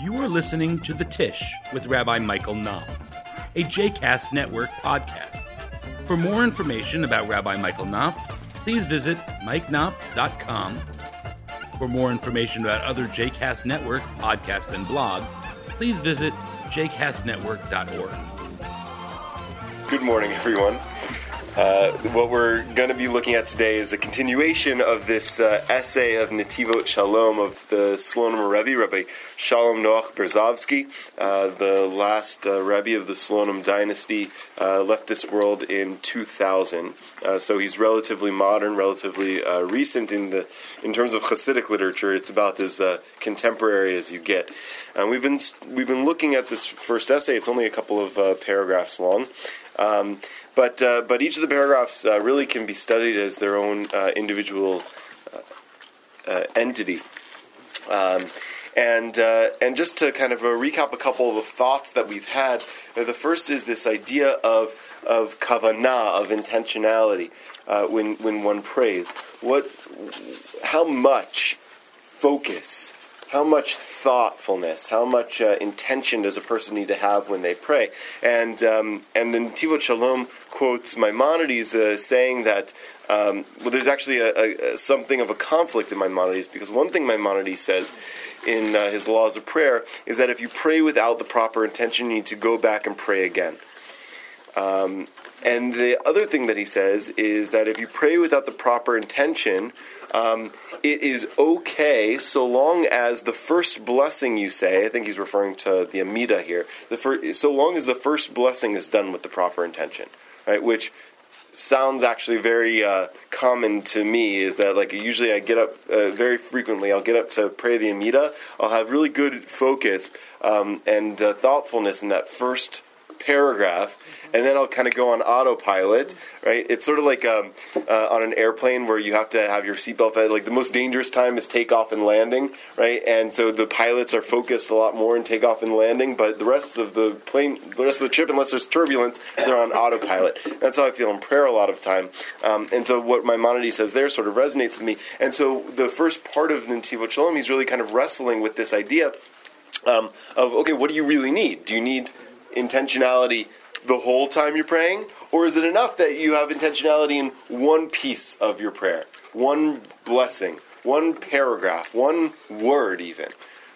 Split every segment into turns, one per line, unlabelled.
You are listening to The Tish with Rabbi Michael Knopf, a JCast Network podcast. For more information about Rabbi Michael Knopf, please visit mikeknopf.com. For more information about other JCast Network podcasts and blogs, please visit jcastnetwork.org.
Good morning, everyone. Uh, what we're going to be looking at today is a continuation of this uh, essay of Netivot Shalom of the Slonim Rebbe, Rabbi Shalom Noach Berezovsky, uh, the last uh, Rebbe of the Slonim dynasty, uh, left this world in 2000. Uh, so he's relatively modern, relatively recent in the in terms of Hasidic literature. It's about as contemporary as you get. And we've been we've been looking at this first essay. It's only a couple of paragraphs long. Um, but uh, but each of the paragraphs uh, really can be studied as their own uh, individual uh, uh, entity. Um, and and just to kind of recap a couple of thoughts that we've had, the first is this idea of of kavanah, of intentionality, when when one prays. What, how much focus, how much thoughtfulness, how much intention does a person need to have when they pray? And um, and Netivot Shalom quotes Maimonides uh, saying that um, well, there's actually a, a, something of a conflict in Maimonides because one thing Maimonides says in uh, his Laws of Prayer is that if you pray without the proper intention, you need to go back and pray again. Um, and the other thing that he says is that if you pray without the proper intention, um, it is okay so long as the first blessing you say, I think he's referring to the Amida here, the so long as the first blessing is done with the proper intention right? Which sounds actually very uh, common to me is that like usually I get up uh, very frequently. I'll get up to pray the Amida. I'll have really good focus um, and uh, thoughtfulness in that first paragraph, and then I'll kind of go on autopilot, right? It's sort of like um, uh, on an airplane where you have to have your seatbelt. Like the most dangerous time is takeoff and landing, right? And so the pilots are focused a lot more in takeoff and landing, but the rest of the plane, the rest of the trip, unless there's turbulence, they're on autopilot. That's how I feel in prayer a lot of time. Um, and so what Maimonides says there sort of resonates with me. And so the first part of Netivot Shalom, he's really kind of wrestling with this idea um, of okay, what do you really need? Do you need intentionality the whole time you're praying? Or is it enough that you have intentionality in one piece of your prayer, one blessing, one paragraph, one word, even?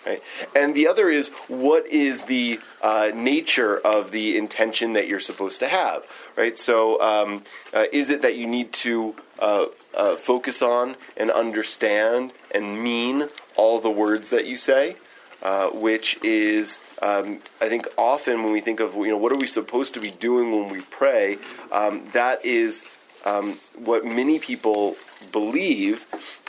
Right? And the other is what is the uh, nature of the intention that you're supposed to have, right? So, um, uh, is it that you need to uh, uh focus on and understand and mean all the words that you say? Uh, which is, um, I think, often when we think of, you know, what are we supposed to be doing when we pray, um, that is um, what many people believe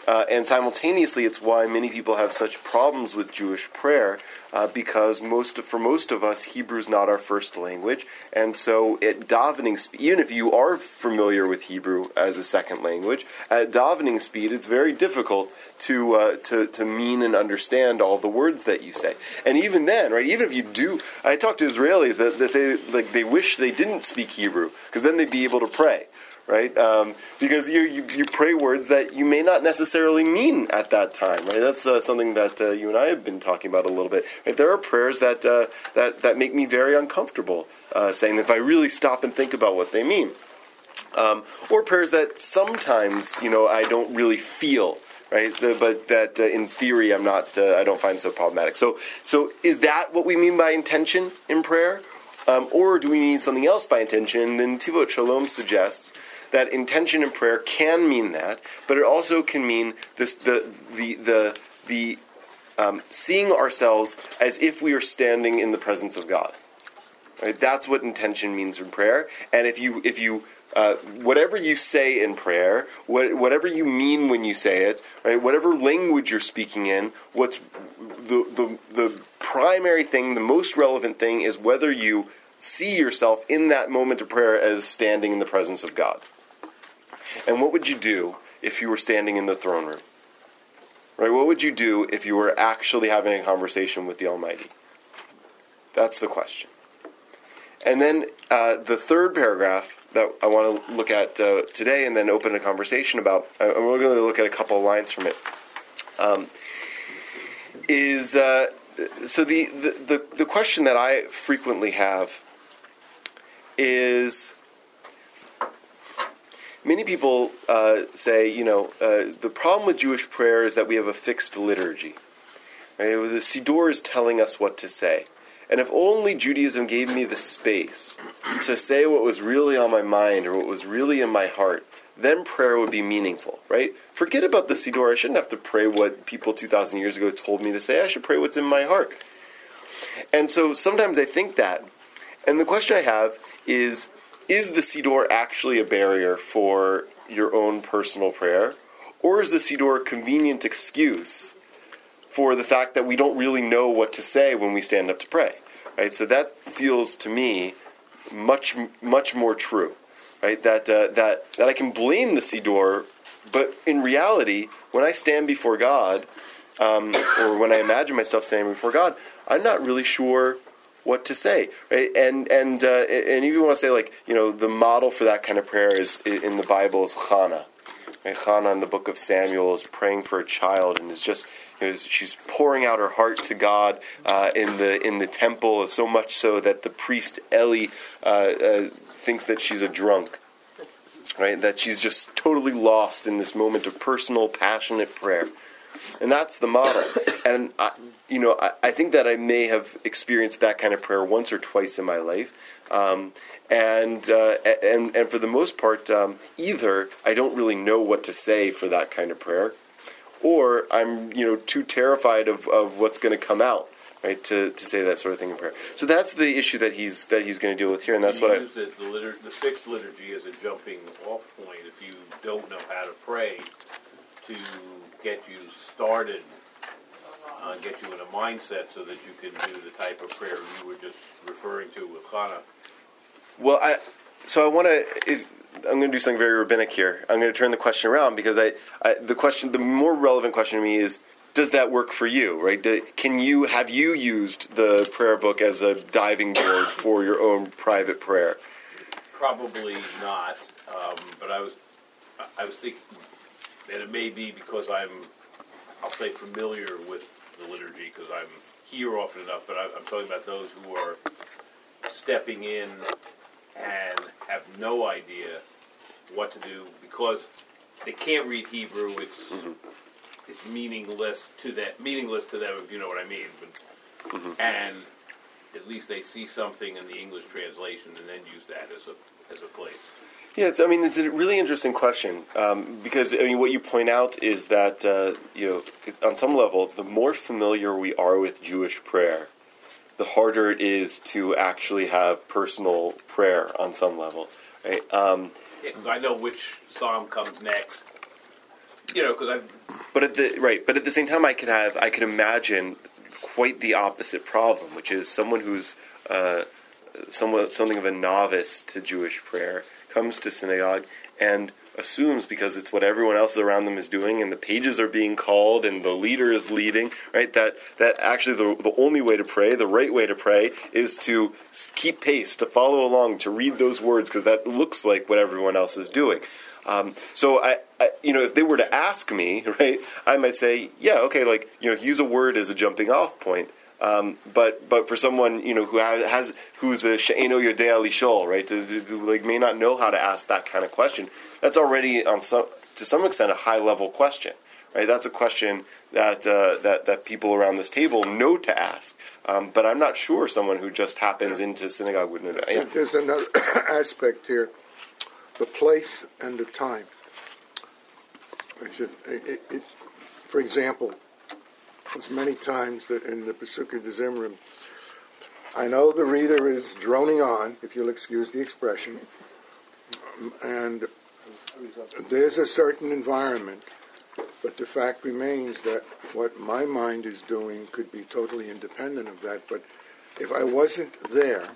uh, and simultaneously, it's why many people have such problems with Jewish prayer, uh, because most for most of us, Hebrew is not our first language, and so at davening even if you are familiar with Hebrew as a second language, at davening speed, it's very difficult to uh, to to mean and understand all the words that you say. And even then, right? Even if you do, I talk to Israelis that they say like they wish they didn't speak Hebrew because then they'd be able to pray right? Um, because you, you, you pray words that you may not necessarily mean at that time, right? That's uh, something that uh, you and I have been talking about a little bit. Right? There are prayers that uh, that that make me very uncomfortable, uh, saying that if I really stop and think about what they mean, um, or prayers that sometimes you know I don't really feel. Right, the, but that uh, in theory I'm not, uh, I don't find so problematic. So, so is that what we mean by intention in prayer, um, or do we mean something else by intention? Netivot Shalom suggests that intention in prayer can mean that, but it also can mean this, the the the the um, seeing ourselves as if we are standing in the presence of God. Right? That's what intention means in prayer. And if you if you uh, whatever you say in prayer, what, whatever you mean when you say it, right? Whatever language you're speaking in, what's the, the the primary thing, the most relevant thing is whether you see yourself in that moment of prayer as standing in the presence of God. And what would you do if you were standing in the throne room? Right? What would you do if you were actually having a conversation with the Almighty? That's the question. And then uh, the third paragraph that I want to look at uh, today and then open a conversation about, uh, we're going to look at a couple of lines from it. Um, is uh, so the, the, the, the question that I frequently have is many people uh, say, you know, uh, the problem with Jewish prayer is that we have a fixed liturgy. Right? The Siddur is telling us what to say. And if only Judaism gave me the space to say what was really on my mind or what was really in my heart, then prayer would be meaningful, right? Forget about the Siddur. I shouldn't have to pray what people 2,000 years ago told me to say. I should pray what's in my heart. And so sometimes I think that. And the question I have is Is the Siddur actually a barrier for your own personal prayer? Or is the Siddur a convenient excuse for the fact that we don't really know what to say when we stand up to pray? Right? So that feels to me much, much more true right? That uh, that that I can blame the Siddur, but in reality, when I stand before God, um, or when I imagine myself standing before God, I'm not really sure what to say, right? And and uh, and even want to say like you know the model for that kind of prayer is in the Bible is Hannah. Right? Hannah in the book of Samuel is praying for a child and is just you know, she's pouring out her heart to God uh, in the in the temple so much so that the priest Eli uh, uh thinks that she's a drunk, right? That she's just totally lost in this moment of personal, passionate prayer. And that's the model. And, I, you know, I, I, think that I may have experienced that kind of prayer once or twice in my life. Um, and, uh, and, and for the most part, um, either I don't really know what to say for that kind of prayer, or I'm, you know, too terrified of, of what's going to come out right? To, to say that sort of thing in prayer. So that's the issue that he's that he's going to deal with here, and that's what I.
The, the, liter, the fixed liturgy as a jumping off point. If you don't know how to pray, to get you started, uh, get you in a mindset so that you can do the type of prayer you were just referring to with Hannah.
Well, I so I want to. I'm going to do something very rabbinic here. I'm going to turn the question around because I, I the question, the more relevant question to me is does that work for you right can you have you used the prayer book as a diving board for your own private prayer
probably not um, but i was i was thinking that it may be because i'm i'll say familiar with the liturgy because i'm here often enough but i'm talking about those who are stepping in and have no idea what to do because they can't read hebrew it's mm-hmm it's meaningless to that meaningless to them if you know what I mean. But, mm-hmm. And at least they see something in the English translation and then use that as a as a place.
Yeah, it's, I mean, it's a really interesting question um, because I mean, what you point out is that uh, you know, on some level, the more familiar we are with Jewish prayer, the harder it is to actually have personal prayer on some level. Right? Um,
yeah, I know which psalm comes next. You know, because I've
but at the right, but at the same time, I could have I could imagine quite the opposite problem, which is someone who's uh, somewhat something of a novice to Jewish prayer comes to synagogue and assumes because it's what everyone else around them is doing and the pages are being called and the leader is leading right that that actually the, the only way to pray the right way to pray is to keep pace to follow along to read those words because that looks like what everyone else is doing um, so I, I, you know, if they were to ask me, right, I might say, yeah, okay, like you know, use a word as a jumping off point. Um, but but for someone you know who has, who's a she'eno yodea lishol, right, who like may not know how to ask that kind of question, that's already on some to some extent a high level question, right? That's a question that uh, that that people around this table know to ask. Um, but I'm not sure someone who just happens into synagogue would know that.
Yeah. There's another aspect here the place and the time. It, it, it, for example, there's many times that in the Pesukei D'Zimra, I know the reader is droning on, if you'll excuse the expression, and there's a certain environment, but the fact remains that what my mind is doing could be totally independent of that. But if I wasn't there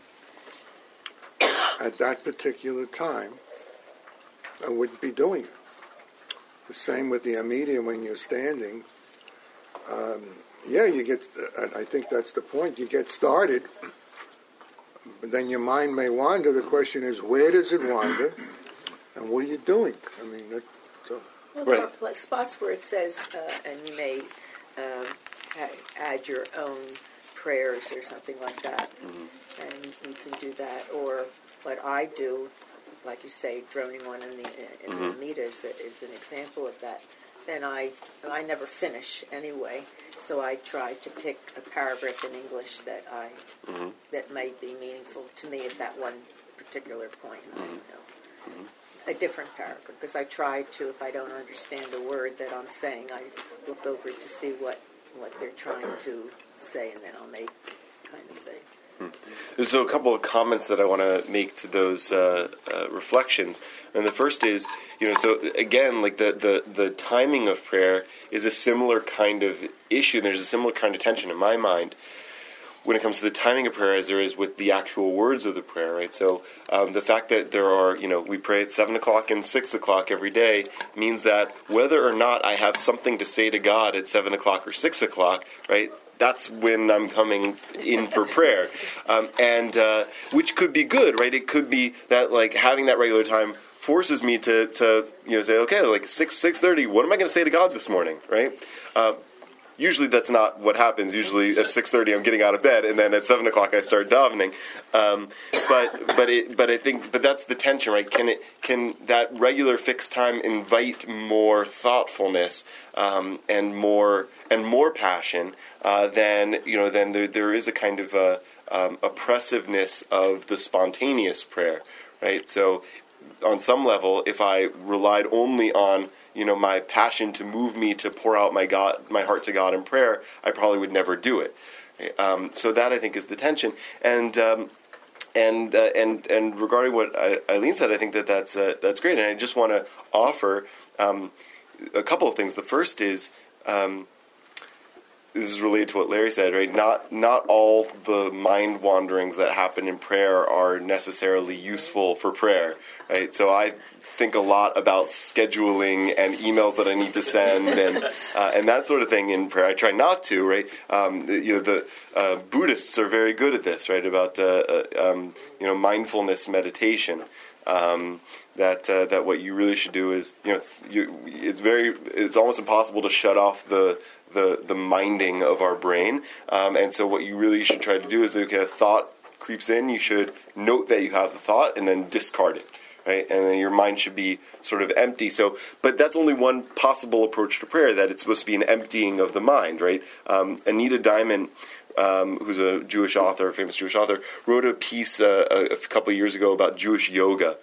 at that particular time, I wouldn't be doing it. The same with the Amida when you're standing. Um, yeah, you get, I think that's the point. You get started, but then your mind may wander. The question is, where does it wander? And what are you doing? I mean, that,
so. Well, there are spots where it says, uh, and you may um, add your own prayers or something like that, and you can do that. Or what I do, like you say, droning on in the in the Amida is, is an example of that. Then I I never finish anyway, so I try to pick a paragraph in English that I mm-hmm. that might be meaningful to me at that one particular point. I don't know. Mm-hmm. A different paragraph because I try to, if I don't understand a word that I'm saying, I look over to see what, what they're trying to say, and then I'll make
So a couple of comments that I want to make to those uh, uh, reflections, and the first is, you know, so again, like the, the the timing of prayer is a similar kind of issue. There's a similar kind of tension in my mind when it comes to the timing of prayer as there is with the actual words of the prayer, right? So um, the fact that there are, you know, we pray at seven o'clock and six o'clock every day means that whether or not I have something to say to God at seven o'clock or six o'clock, right? That's when I'm coming in for prayer, um, and uh, which could be good, right? It could be that like having that regular time forces me to to you know say, okay, like six six thirty, what am I going to say to God this morning, right? Uh, usually that's not what happens. Usually at six thirty, I'm getting out of bed, and then at seven o'clock, I start davening. Um, but but it, but I think but that's the tension, right? Can it can that regular fixed time invite more thoughtfulness um, and more and more passion uh, than you know? Then there there is a kind of a, um, oppressiveness of the spontaneous prayer, right? So on some level, if I relied only on you know my passion to move me to pour out my God, my heart to God in prayer, I probably would never do it. Um, so that I think is the tension, and um, and uh, and and regarding what Eileen said, I think that that's uh, that's great, and I just want to offer um, a couple of things. The first is. Um, this is related to what Larry said, right? Not not all the mind wanderings that happen in prayer are necessarily useful for prayer, right? So I think a lot about scheduling and emails that I need to send and uh, and that sort of thing in prayer. I try not to, right? Um, you know, the uh, Buddhists are very good at this, right? About uh, uh um, you know mindfulness meditation. Um, that uh, that what you really should do is you know you, it's very it's almost impossible to shut off the the the minding of our brain, um, and so what you really should try to do is okay, a thought creeps in, you should note that you have the thought and then discard it. Right, and then your mind should be sort of empty. So, but that's only one possible approach to prayer. That it's supposed to be an emptying of the mind. Right, um, Anita Diamant um, who's a Jewish author, a famous Jewish author, wrote a piece uh, a, a couple years ago about Jewish yoga.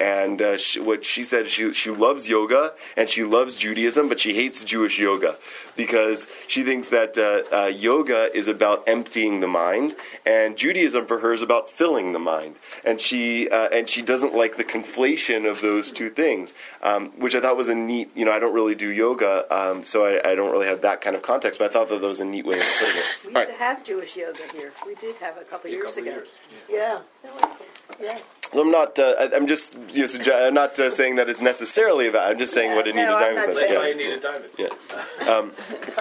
And uh, she, what she said, she she loves yoga and she loves Judaism, but she hates Jewish yoga because she thinks that uh, uh, yoga is about emptying the mind, and Judaism for her is about filling the mind. And she uh, and she doesn't like the conflation of those two things, um, which I thought was a neat. You know, I don't really do yoga, um, so I, I, don't really have that kind of context. But I thought that, that was a neat way of putting it.
We used right. to have Jewish yoga here. We did have a couple
Yeah,
years
couple
ago.
years.
Yeah. Yeah.
So I'm not. Uh, I'm just. You know, I'm not uh, saying that it's necessarily about. I'm just saying what Anita
No, Diamant
said.
Led
Yeah.
by Anita Diamant.
Yeah. Um,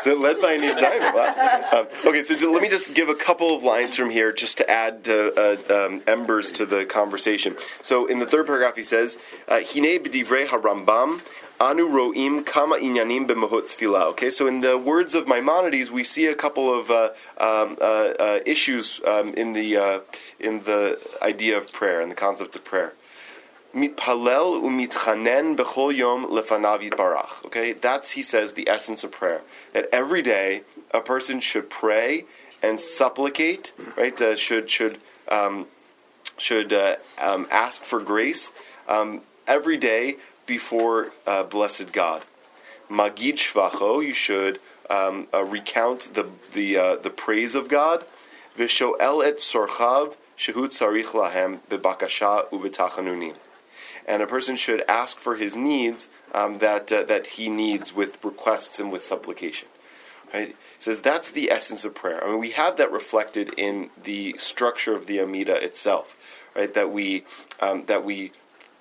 so led by a Anita Diamant. Wow. Um, okay, so let me just give a couple of lines from here just to add uh, uh, um, embers to the conversation. So in the third paragraph, he says, uh, "Hine b'divrei harambam." Anu ro'im kama inyanim b'mahot tefillah. Okay, so in the words of Maimonides, we see a couple of uh, um, uh, uh, issues um, in the uh, in the idea of prayer and the concept of prayer. Mitpalel umitchanen b'chol yom lefanav yitbarach. Okay, that's he says the essence of prayer. That every day a person should pray and supplicate. Right, uh, should should um, should uh, um, ask for grace um, every day before uh, blessed God. Magid shvacho, you should um, uh, recount the the uh, the praise of God. Vishoel et sorchav shehu tzarich lahem bebakasha ubetachanunim and a person should ask for his needs um, that uh, that he needs with requests and with supplication. Right? It says that's the essence of prayer. I mean, we have that reflected in the structure of the Amida itself, right? That we um, that we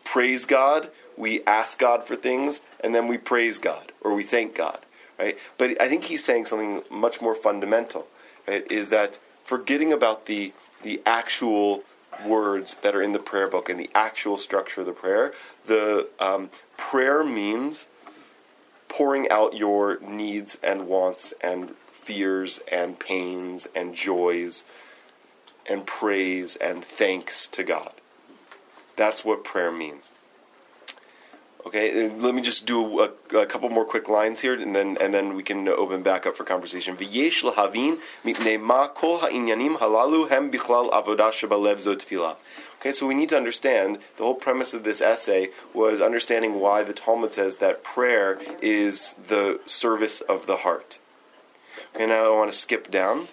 praise God, we ask God for things, and then we praise God or we thank God, right? But I think he's saying something much more fundamental, right? Is that forgetting about the the actual words that are in the prayer book and the actual structure of the prayer. The um, prayer means pouring out your needs and wants and fears and pains and joys and praise and thanks to God. That's what prayer means. Okay, uh, let me just do a, a couple more quick lines here, and then and then we can open back up for conversation. V'yesh lahavin mipnei ma kol ha'inyanim halalu hem bichlal avodah shebalev tefillah. Okay, so we need to understand the whole premise of this essay was understanding why the Talmud says that prayer is the service of the heart. Okay, now I want to skip down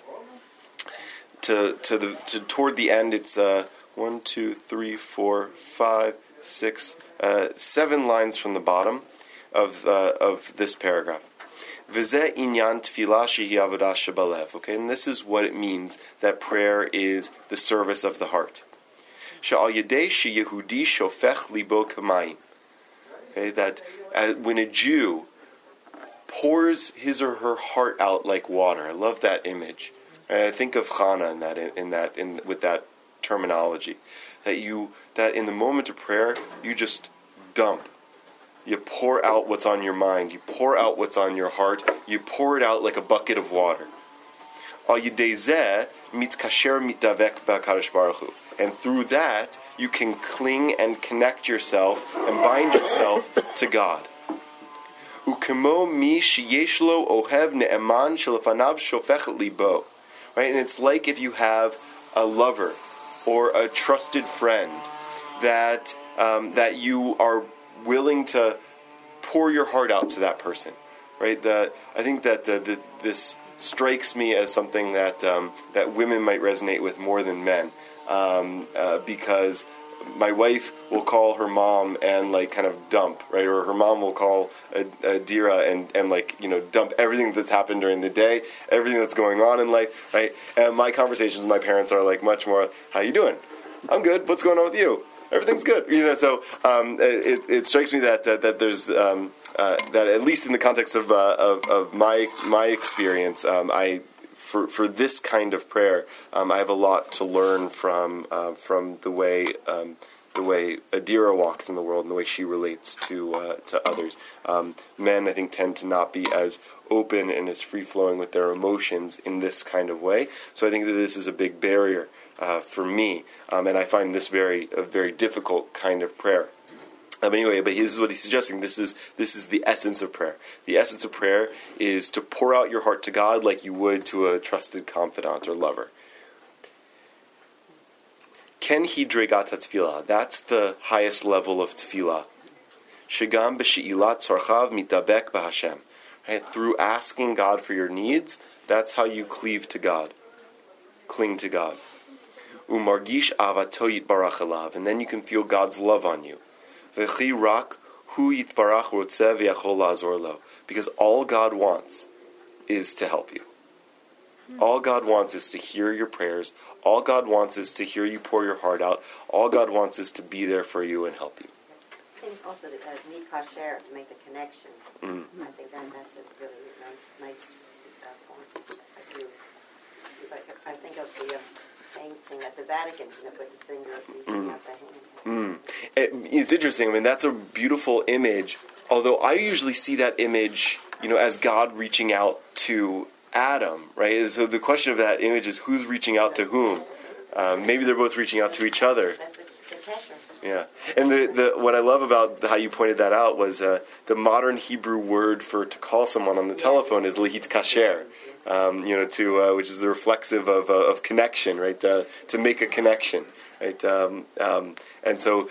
to to the to toward the end. It's uh, one, two, three, four, five, six, uh, seven lines from the bottom of uh, of this paragraph. Inyan. Okay, and this is what it means that prayer is the service of the heart. Shofech libo. Okay, that uh, when a Jew pours his or her heart out like water. I love that image. I think of Chana in that in that in with that terminology. That you that in the moment of prayer you just dump. You pour out what's on your mind. You pour out what's on your heart. You pour it out like a bucket of water. And through that, you can cling and connect yourself and bind yourself to God. Right, and it's like if you have a lover or a trusted friend that um, that you are willing to pour your heart out to that person. Right, that I think that uh, the, this strikes me as something that um, that women might resonate with more than men, um, uh, because my wife will call her mom and like kind of dump, right? Or her mom will call a, Adira and, and like, you know, dump everything that's happened during the day, everything that's going on in life, right? And my conversations with my parents are like much more, how you doing? I'm good. What's going on with you? Everything's good. You know, so um, it, it strikes me that uh, that there's um, uh, that at least in the context of uh, of, of my my experience, um, I for, for this kind of prayer, um, I have a lot to learn from uh, from the way um, the way Adira walks in the world and the way she relates to uh, to others. Um, men, I think, tend to not be as open and as free flowing with their emotions in this kind of way. So I think that this is a big barrier uh, for me, um, and I find this very a very difficult kind of prayer. Um, anyway, but this is what he's suggesting. This is this is the essence of prayer. The essence of prayer is to pour out your heart to God like you would to a trusted confidant or lover. Ken hidregat tefillah. That's the highest level of tefillah. Shigam b'she'ilat tzorchav mitabek b'Hashem. Through asking God for your needs, that's how you cleave to God, cling to God. Umargish avatoyit barachalav, and then you can feel God's love on you. Because all God wants is to help you. All God wants is to hear your prayers. All God wants is to hear you pour your heart out. All God wants is to be there for you and help you.
I think it's also the uh, to make the connection.
Mm.
I think then that's a really nice, nice uh, point. I do. Like, I think of the uh, painting at the Vatican, you know, with the finger reaching out the hand.
It, it's interesting. I mean, that's a beautiful image. Although I usually see that image, you know, as God reaching out to Adam, right? And so the question of that image is who's reaching out to whom? Um, maybe they're both reaching out to each other.
The, the.
Yeah, and the, the what I love about how you pointed that out was uh, the modern Hebrew word for to call someone on the telephone is lihit kasher, um, you know, to uh, which is the reflexive of, uh, of connection, right? Uh, to make a connection, right? Um, um, and so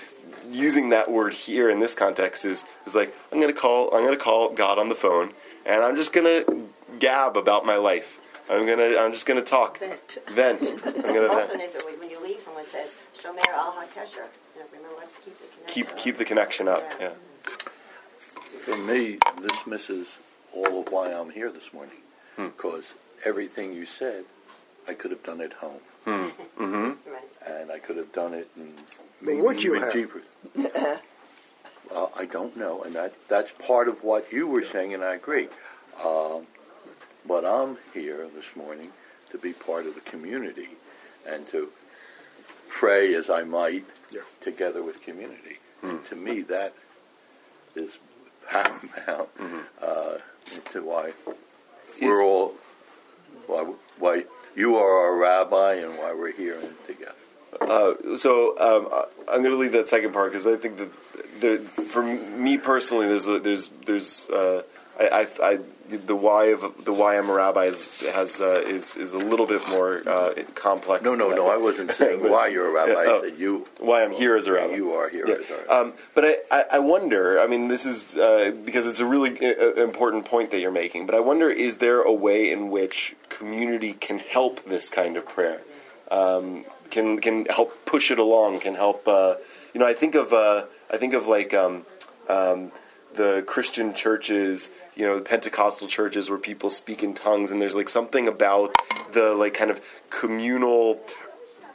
using that word here in this context is is like I'm going to call I'm going to call God on the phone, and I'm just going to gab about my life. I'm gonna I'm just going to talk,
Vent.
vent. I'm gonna
also
vent.
nice that when you leave, someone says, Shomer al ha-kesher. You know, remember, let's keep the connection.
keep keep the connection up. Yeah.
For me, this misses all of why I'm here this morning.
Hmm.
Because everything you said, I could have done at home.
Mm-hmm.
Right.
And I could have done it in
But
maybe
would you
even
have?
deeper. well, I don't know. And that, that's part of what you were saying, and I agree. Um, but I'm here this morning to be part of the community and to pray as I might
Yeah.
together with community. And to me, that is paramount uh, to why we're all why, why you are our rabbi and why we're here and together.
Uh, so um, I'm going to leave that second part because I think that the, for me personally, there's a, there's there's uh, I, I, I the why of the why I'm a rabbi is has uh, is is a little bit more uh, complex.
No, no, no. I wasn't saying why you're a rabbi.
Yeah, oh.
I said you.
why I'm here as a rabbi.
You are here
Yeah.
as a rabbi.
Um, but I, I, I wonder. I mean, this is uh, because it's a really uh, important point that you're making. But I wonder: is there a way in which community can help this kind of prayer? Um, can can help push it along? Can help? Uh, you know, I think of uh, I think of like um, um, the Christian churches. You know, the Pentecostal churches where people speak in tongues, and there's like something about the like kind of communal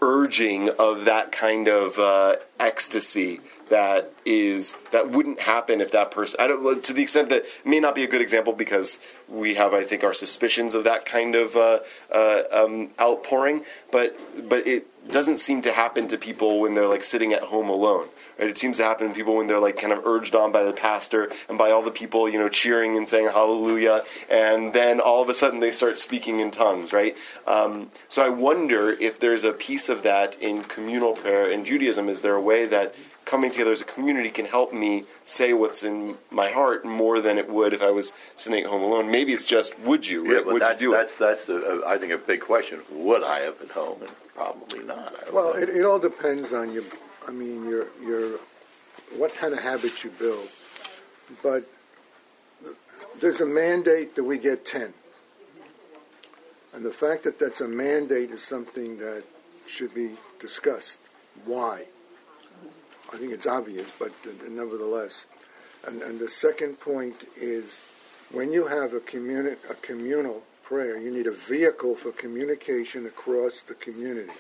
urging of that kind of uh, ecstasy that is that wouldn't happen if that person I don't to the extent that may not be a good example because we have I think our suspicions of that kind of uh, uh, um, outpouring but but it doesn't seem to happen to people when they're like sitting at home alone right it seems to happen to people when they're like kind of urged on by the pastor and by all the people you know cheering and saying hallelujah and then all of a sudden they start speaking in tongues right um, so I wonder if there's a piece of that in communal prayer in Judaism is there a way that coming together as a community can help me say what's in my heart more than it would if I was sitting at home alone. Maybe it's just would you?
Yeah,
right?
but
would
that's,
you do
that's,
it?
that's, the, uh, I think, a big question. Would I have at home? And probably not. I
Well, it, it all depends on your, I mean, your, your, what kind of habits you build. But there's a mandate that we get 10. And the fact that that's a mandate is something that should be discussed. Why? I think it's obvious, but nevertheless. And, and the second point is when you have a, communi- a communal prayer, you need a vehicle for communication across the community.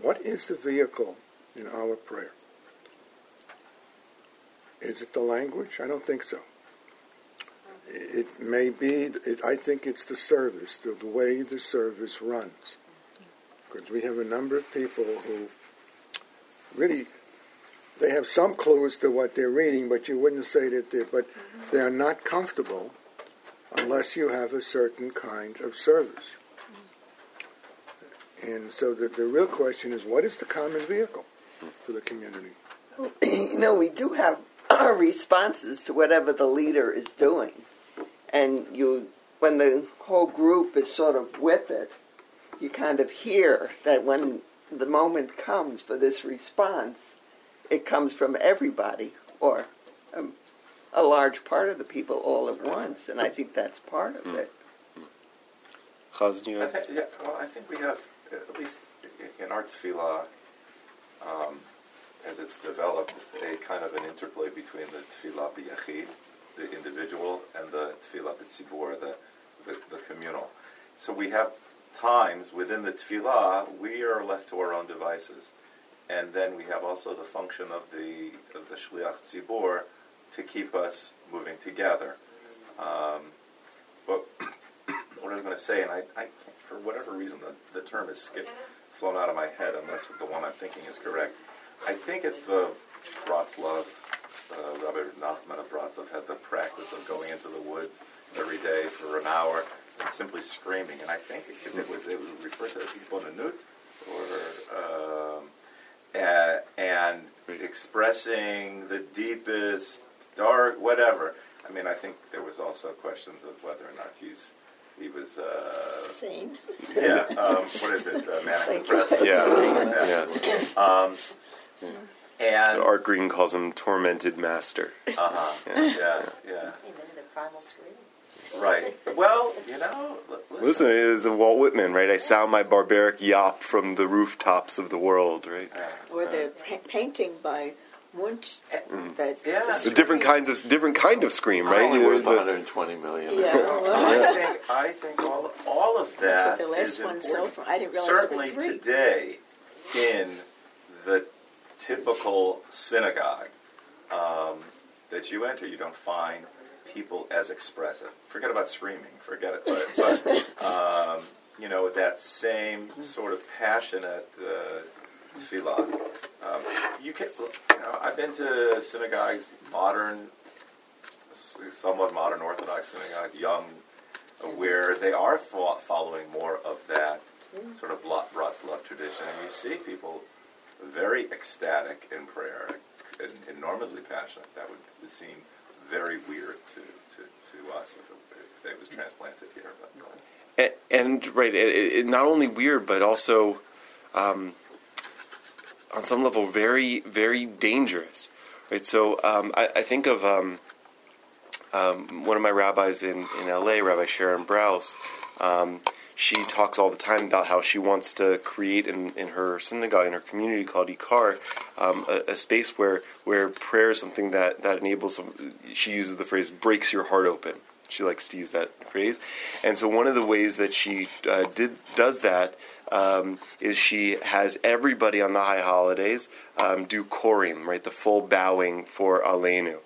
What is the vehicle in our prayer? Is it the language? I don't think so. It may be, it, I think it's the service, the, the way the service runs. Because we have a number of people who really, they have some clue as to what they're reading, but you wouldn't say that they're, but they're not comfortable unless you have a certain kind of service. And so the, the real question is, what is the common vehicle for the community?
you know, we do have our responses to whatever the leader is doing. And you, when the whole group is sort of with it, you kind of hear that when the moment comes for this response, it comes from everybody or um, a large part of the people all at once. And I think that's part of hmm.
it. Hmm. Chaz,
I think, yeah, well, I think we have, uh, at least in our tefillah, um, as it's developed, a kind of an interplay between the tefillah b'yachid, the individual, and the tefillah b'tzibur, the, the, the communal. So we have times within the tefillah, we are left to our own devices. And then we have also the function of the, of the shliach tzibur to keep us moving together. Um, but what I was going to say, and I, I for whatever reason, the, the term is skipped, flown out of my head, unless the one I'm thinking is correct. I think it's the Bratslav, uh, Rabbi Nachman of Bratslav had the practice of going into the woods every day for an hour and simply screaming. And I think it, it was it was referred to as Hisbonenut, or um, uh, and expressing the deepest, dark, whatever. I mean, I think there was also questions of whether or not he's he was uh,
Sane.
yeah um, what is it uh, manic depressive
Yeah,
something like that.
yeah.
Um, and
Art Green calls him tormented master.
uh-huh, yeah, yeah, yeah,
Even the primal scream.
right. Well, you know, l-
Listen, it is the Walt Whitman, right? I sound my barbaric yawp from the rooftops of the world, right?
Or the pa- painting by Munch. That
Yeah.
The different kinds of different kind of scream, right?
Only
You know,
worth
the-
120 million.
Yeah, well,
I think I think all all of
that's
that
the last
is
one
important.
sold for. I didn't realize it
Certainly
was three.
today, in the typical synagogue um, that you enter, you don't find people as expressive. Forget about screaming. Forget it. But, but um, you know with that same sort of passionate uh, tefillah. Um, you can. You know, I've been to synagogues, modern, somewhat modern Orthodox synagogue, young where they are following more of that sort of Bla- Bratslav tradition, and you see people very ecstatic in prayer, enormously passionate. That would seem very weird to, to, to us if it, if it was transplanted here. But,
and, and right, it, it, not only weird, but also um, on some level very, very dangerous. Right. So um, I, I, think of um, um one of my rabbis in, in LA, Rabbi Sharon Brous. Um, she talks all the time about how she wants to create in, in her synagogue, in her community called Ikar, um, a, a, space where, where prayer is something that, that enables, she uses the phrase, breaks your heart open. She likes to use that phrase. And so one of the ways that she uh, did does that um, is she has everybody on the high holidays um, do korim, right, the full bowing for Aleinu.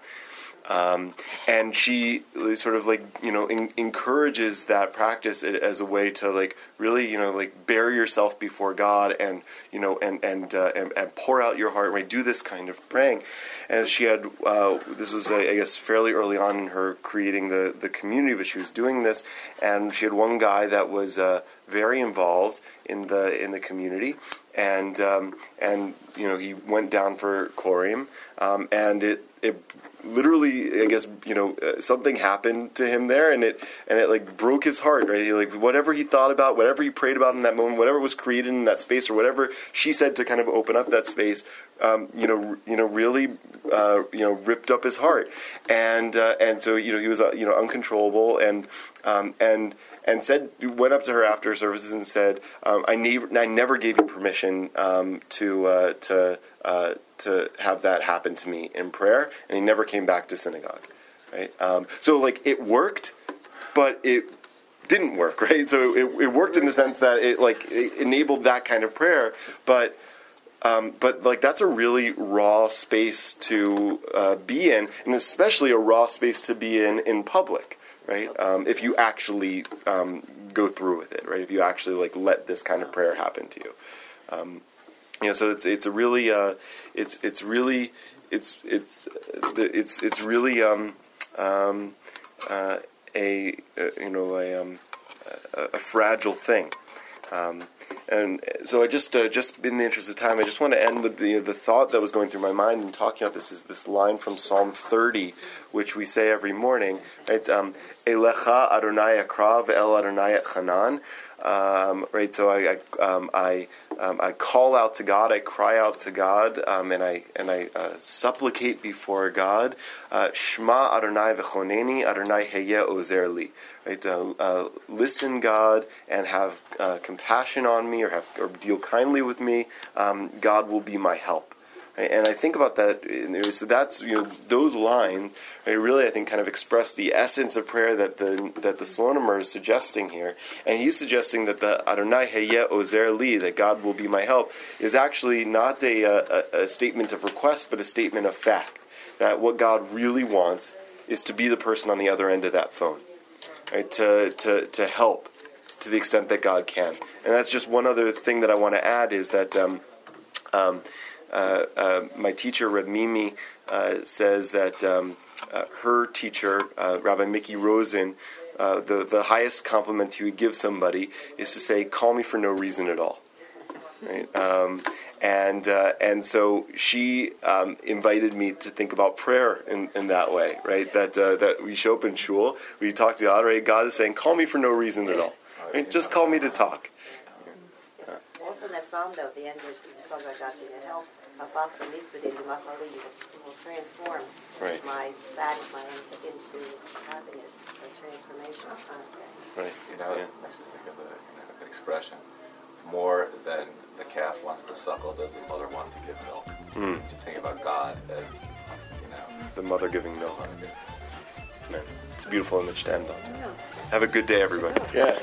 Um, and she sort of like you know in, encourages that practice as a way to like really you know like bury yourself before God and you know and and uh, and, and, pour out your heart right? Do this kind of praying. And she had uh, this was I guess fairly early on in her creating the the community but she was doing this. And she had one guy that was uh, very involved in the in the community. And um, and you know he went down for korim um, and it it literally, I guess, you know, uh, something happened to him there, and it and it like broke his heart, right? He, like whatever he thought about, whatever he prayed about in that moment, whatever was created in that space, or whatever she said to kind of open up that space, um, you know, you know, really, uh, you know, ripped up his heart, and uh, and so you know he was uh, you know uncontrollable, and um, and and said went up to her after services and said, um, "I never, I never gave you permission um, to uh, to uh, to have that happen to me in prayer," and he never came back to synagogue. Right. Um, so like it worked, but it didn't work. Right. So it, it worked in the sense that it like it enabled that kind of prayer, but. Um, but like that's a really raw space to uh, be in, and especially a raw space to be in in public right? Um, if you actually um, go through with it, right? If you actually like let this kind of prayer happen to you, um, you know. So it's it's a really uh, it's it's really it's it's it's it's really um, um, uh, a, a, you know a, um, a, a fragile thing. Um, and so I just, uh, just in the interest of time, I just want to end with the the thought that was going through my mind in talking about this is this line from Psalm 30, which we say every morning. Right, um, Elecha Adonai Akrav El Adonai Chanan. Um, right, so I I, um, I, um, I, call out to God, I cry out to God, um, and I and I uh, supplicate before God. Uh, Shema Adonai v'choneni Adonai heye ozer li. Right, uh, uh, listen, God, and have uh, compassion on me, or have or deal kindly with me. Um, God will be my help. And I think about that. So that's you know those lines. Right, really, I think kind of express the essence of prayer that the that the Slonimer is suggesting here. And he's suggesting that the Adonai Heye Ozer Li, that God will be my help, is actually not a, a, a statement of request, but a statement of fact. That what God really wants is to be the person on the other end of that phone, right? To to to help to the extent that God can. And that's just one other thing that I want to add is that. Um, um, my teacher, Reb Mimi, uh, says that um, her teacher, Rabbi Mickey Rosen, the, the highest compliment he would give somebody is to say, call me for no reason at all. Right? Um, and uh, and so she um, invited me to think about prayer in, in that way, right? That uh, that we show up in shul, we talk to God, right? God is saying, "Call me for no reason at all, right? Just call me to talk."
Also, in that psalm, though, the end, you talk about God being a help will transform
right.
my sadness, my into happiness, a transformation.
Right.
You know, yeah. nice to think of a, you know, an expression. More than the calf wants to suckle, does the mother want to give milk?
Mm.
To think about God as, you know,
the mother giving milk.
Mother giving.
Man, it's a beautiful image to end on. Have a good day, everybody.
Yeah.